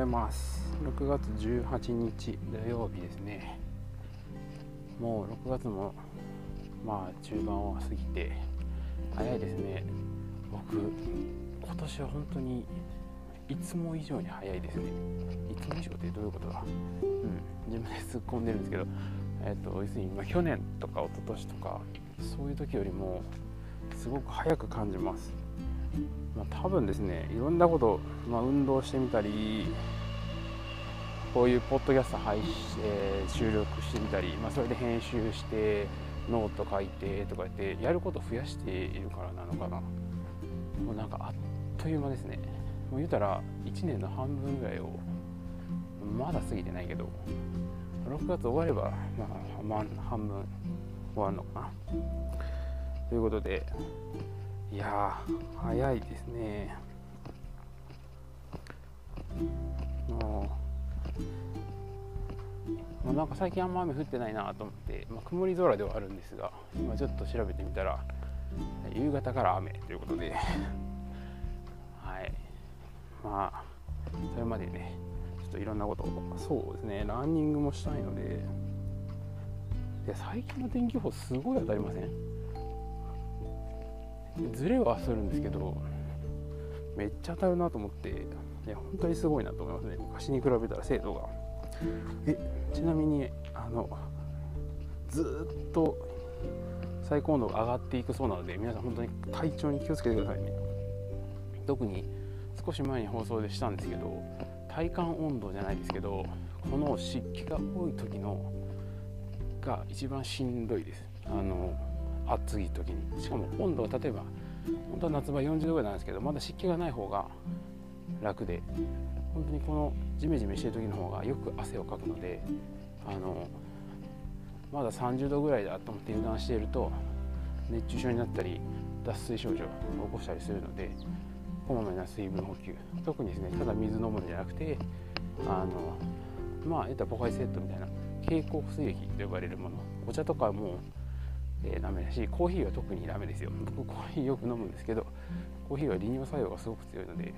ございます。6月18日土曜日ですね。もう6月もまあ中盤を過ぎて早いですね。僕今年は本当にいつも以上に早いですね。いつも以上ってどういうことだ？うん自分で突っ込んでるんですけどえっ、ー、と要するに、ま、去年とか一昨年とかそういう時よりもすごく早く感じます。まあ、多分ですねいろんなこと、まあ、運動してみたりこういうポッドキャスト配信、えー、収録してみたり、まあ、それで編集してノート書いてとか言ってやること増やしているからなのかな。もうなんかあっという間ですね。もう言うたら1年の半分ぐらいをまだ過ぎてないけど6月終われば、まあ、半分終わるのかな。ということでいや早いですね。もう、まあ、なんか最近あんま雨降ってないなと思って、まあ、曇り空ではあるんですが今ちょっと調べてみたら夕方から雨ということで はい。まあそれまでねちょっといろんなことそうですねランニングもしたいのでで最近の天気予報すごい当たりません？ずれはするんですけどめっちゃ当たるなと思っていや本当にすごいなと思いますね。昔に比べたら精度が。えちなみにあのずっと最高温度が上がっていくそうなので皆さん本当に体調に気をつけてくださいね。特に少し前に放送でしたんですけど体感温度じゃないですけどこの湿気が多い時のが一番しんどいです。あの暑い時に。しかも温度は例えば本当は夏場40度ぐらいなんですけどまだ湿気がない方が楽で本当にこのジメジメしてる時の方がよく汗をかくのであのまだ30度ぐらいだと思って油断していると熱中症になったり脱水症状を起こしたりするのでこまめな水分補給。特にですねただ水飲むんじゃなくてあのまあ得たポカイセットみたいな経口補水液と呼ばれるもの。お茶とかもえー、ダメだしコーヒーは特にダメですよ。僕コーヒーよく飲むんですけどコーヒーは利尿作用がすごく強いので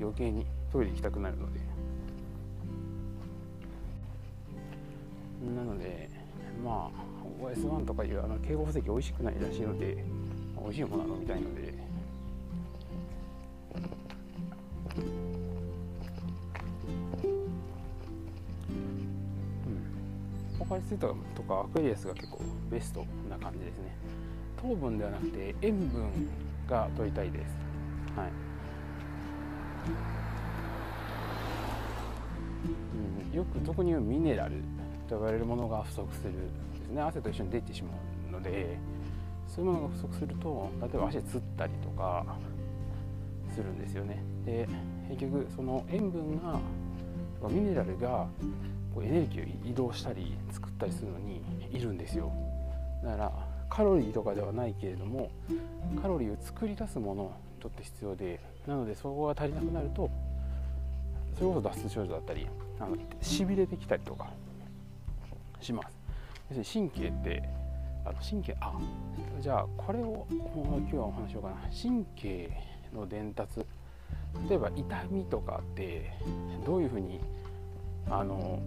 余計にトイレ行きたくなるので。なのでまあ OS1 とかいうあの警報石美味しくないらしいので美味しいものは飲みたいので。カリスとかアクエリアスが結構ベストな感じですね。糖分ではなくて塩分が取りたいです。はい。うん、よく特にミネラルと呼ばれるものが不足するですね。汗と一緒に出てしまうのでそういうものが不足すると例えば足つったりとかするんですよね。で結局その塩分がミネラルがこうエネルギーを移動したり作ったりするのにいるんですよ。だからカロリーとかではないけれどもカロリーを作り出すものにとって必要でなのでそこが足りなくなるとそれこそ脱水症状だったりあのしびれてきたりとかします。要するに神経ってあの神経あじゃあこれを今日はお話しようかな。神経の伝達。例えば痛みとかってどういうふうにあの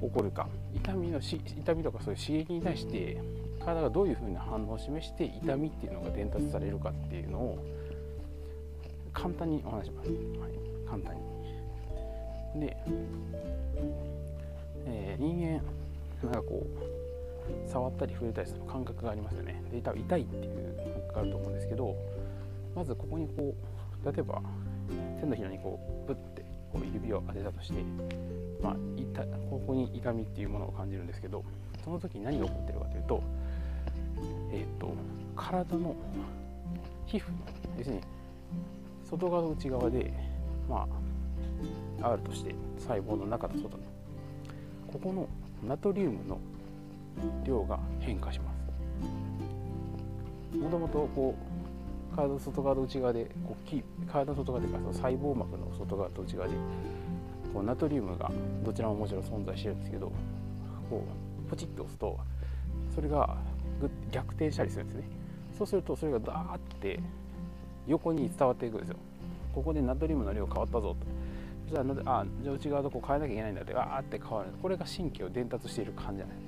起こるか。痛みのし痛みとかそういう刺激に対して体がどういうふうな反応を示して痛みっていうのが伝達されるかっていうのを簡単にお話します、はい、簡単に。で、えー、人間なんかこう触ったり触れたりする感覚がありますよね。で多分痛いっていう感覚があると思うんですけどまずここにこう例えば手のひらにこうブッてこう指を当てたとしてまあ、痛ここに痛みっていうものを感じるんですけどその時何が起こってるかというと,、えーと、体の皮膚の要するに外側と内側で、まあ、あるとして細胞の中と外のここのナトリウムの量が変化します。もともとこう体の外側と内側でこう体の外側というか細胞膜の外側と内側でこうナトリウムがどちらももちろん存在してるんですけどこうポチッと押すとそれが逆転したりするんですね。そうするとそれがダーって横に伝わっていくんですよ。ここでナトリウムの量変わったぞと。じゃああじゃあ内側とこう変えなきゃいけないんだってあーって変わる。これが神経を伝達している感じなんですね。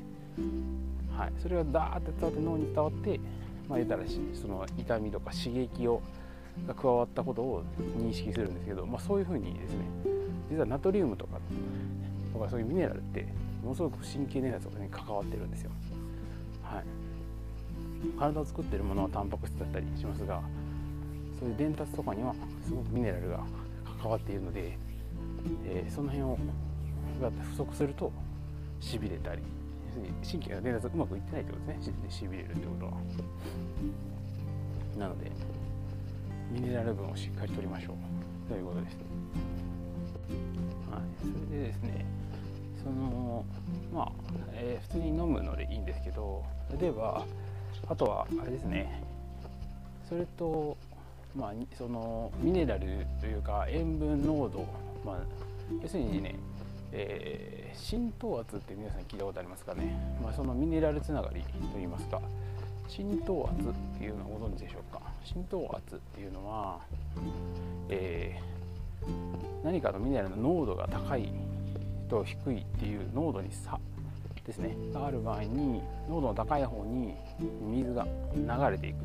はい。それがダーって伝わって脳に伝わってまあ言ったらその痛みとか刺激をが加わったことを認識するんですけど、まあ、そういうふうにですね実はナトリウムとかとかそういうミネラルってものすごく神経伝達とかに関わってるんですよ。はい、体を作ってるものはタンパク質だったりしますがそういう伝達とかにはすごくミネラルが関わっているので、えー、その辺をが不足するとしびれたり神経が伝達うまくいってないってことですねしびれるってことは。なのでミネラル分をしっかりとりましょうということです。はい、それでですねそのまあ、えー、普通に飲むのでいいんですけど例えばあとはあれですね。それとまあそのミネラルというか塩分濃度、まあ、要するにね、えー、浸透圧って皆さん聞いたことありますかね、まあ、そのミネラルつながりといいますか。浸透圧っていうのをご存知でしょうか。浸透圧っていうのは、えー、何かのミネラルの濃度が高いと低いっていう濃度に差ですね。がある場合に濃度の高い方に水が流れていく。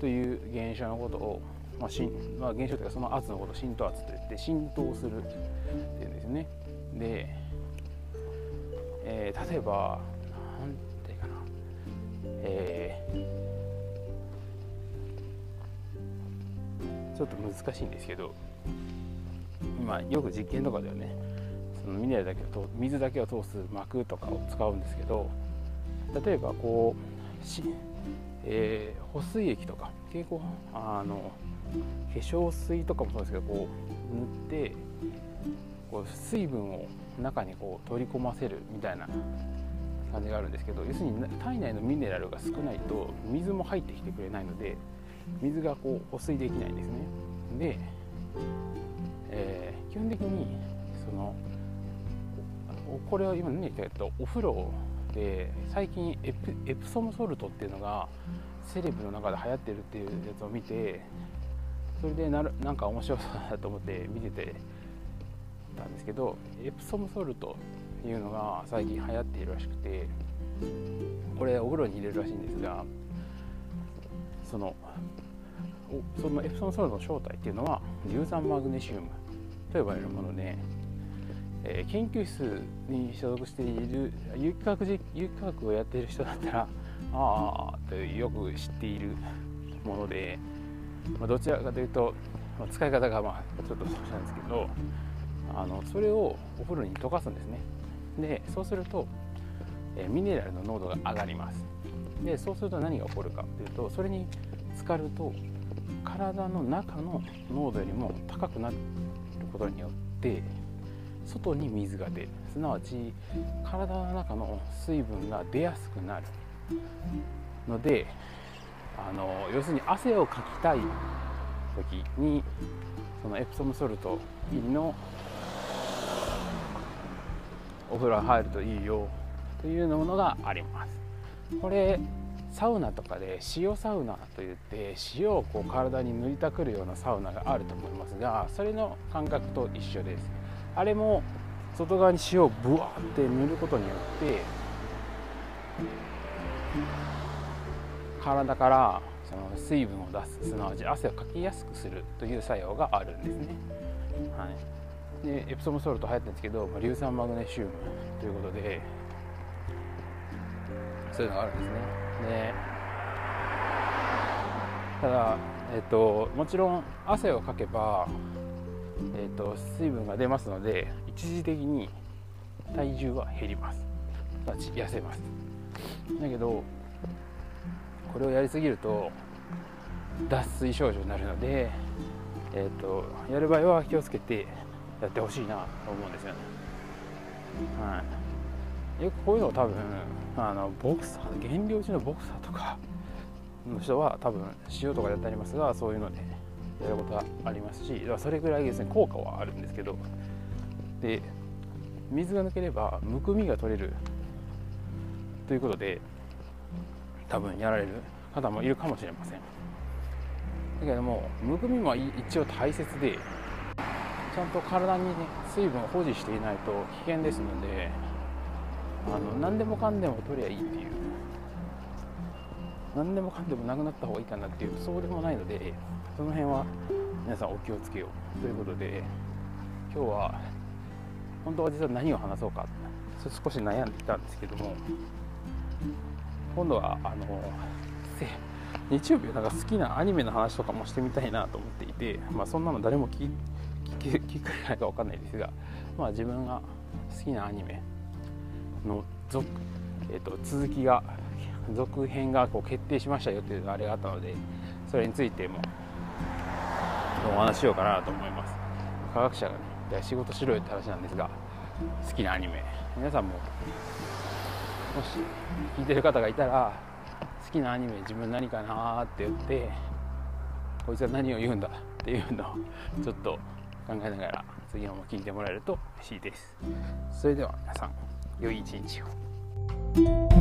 という現象のことを、まあしまあ、現象というかその圧のことを浸透圧といって浸透するっていうんですね。で、えー、例えば何ていうかな。えー、ちょっと難しいんですけど今よく実験とかではね。そのミネラルだけを水だけを通す膜とかを使うんですけど例えばこうし、えー、保水液とか蛍光あの化粧水とかもそうですけどこう塗ってこう水分を中にこう取り込ませるみたいな感じがあるんですけど要するに体内のミネラルが少ないと水も入ってきてくれないので水がこう保水できないんですね。で、えー、基本的にそのこれは今何言ったかとお風呂で最近エプエプソムソルトっていうのがセレブの中で流行ってるっていうやつを見てそれでなるなんか面白そうだなと思って見ててたんですけどエプソムソルトっていうのが最近流行っているらしくてこれお風呂に入れるらしいんですがそのそのエプソムソルの正体っていうのは硫酸マグネシウムと呼ばれるものでえー、研究室に所属している有機化学有機化学をやっている人だったらああとよく知っているもので、まあ、どちらかというと、まあ、使い方がまあちょっとそうしたんですけどあのそれをお風呂に溶かすんですね。でそうすると、えー、ミネラルの濃度が上がります。でそうすると何が起こるかというとそれに浸かると体の中の濃度よりも高くなることによって外に水が出る。すなわち体の中の水分が出やすくなるのであの要するに汗をかきたい時にそのエプソムソルト入りのお風呂入るといいよというものがあります。これサウナとかで塩サウナといって塩をこう体に塗りたくるようなサウナがあると思いますがそれの感覚と一緒ですあれも外側に塩をブワーって塗ることによって体からその水分を出すすなわち汗をかきやすくするという作用があるんですね。はい、でエプソムソルト流行ってるんですけど、まあ、硫酸マグネシウムということでそういうのがあるんですね。でただ、えっと、もちろん汗をかけばえーと、水分が出ますので一時的に体重は減ります。痩せます。だけどこれをやりすぎると脱水症状になるので、えーと、やる場合は気をつけてやってほしいなと思うんですよね、はい、よくこういうのを多分あのボクサー減量中のボクサーとかの人は多分塩とかやってありますがそういうのでやることがありますしそれぐらいですね効果はあるんですけど。で水が抜ければむくみが取れるということで多分やられる方もいるかもしれません。だけどもむくみも一応大切でちゃんと体にね水分を保持していないと危険ですのであの何でもかんでも取りゃいいっていう。何でもかんでもなくなった方がいいかなっていうそうでもないのでその辺は皆さんお気をつけようということで今日は本当は実は何を話そうか少し悩んでいたんですけども今度はあの日曜日はなんか好きなアニメの話とかもしてみたいなと思っていて、まあ、そんなの誰も聞聞聞かないか分かんないですが、まあ、自分が好きなアニメの続,、えーと、続きが続編がこう決定しましたよっていうあれがあったのでそれについてもお話ししようかなと思います科学者がね仕事しろよって話なんですが好きなアニメ皆さんももし聞いてる方がいたら好きなアニメ自分何かなって言ってこいつは何を言うんだっていうのをちょっと考えながら次のも聞いてもらえると嬉しいですそれでは皆さん良い一日を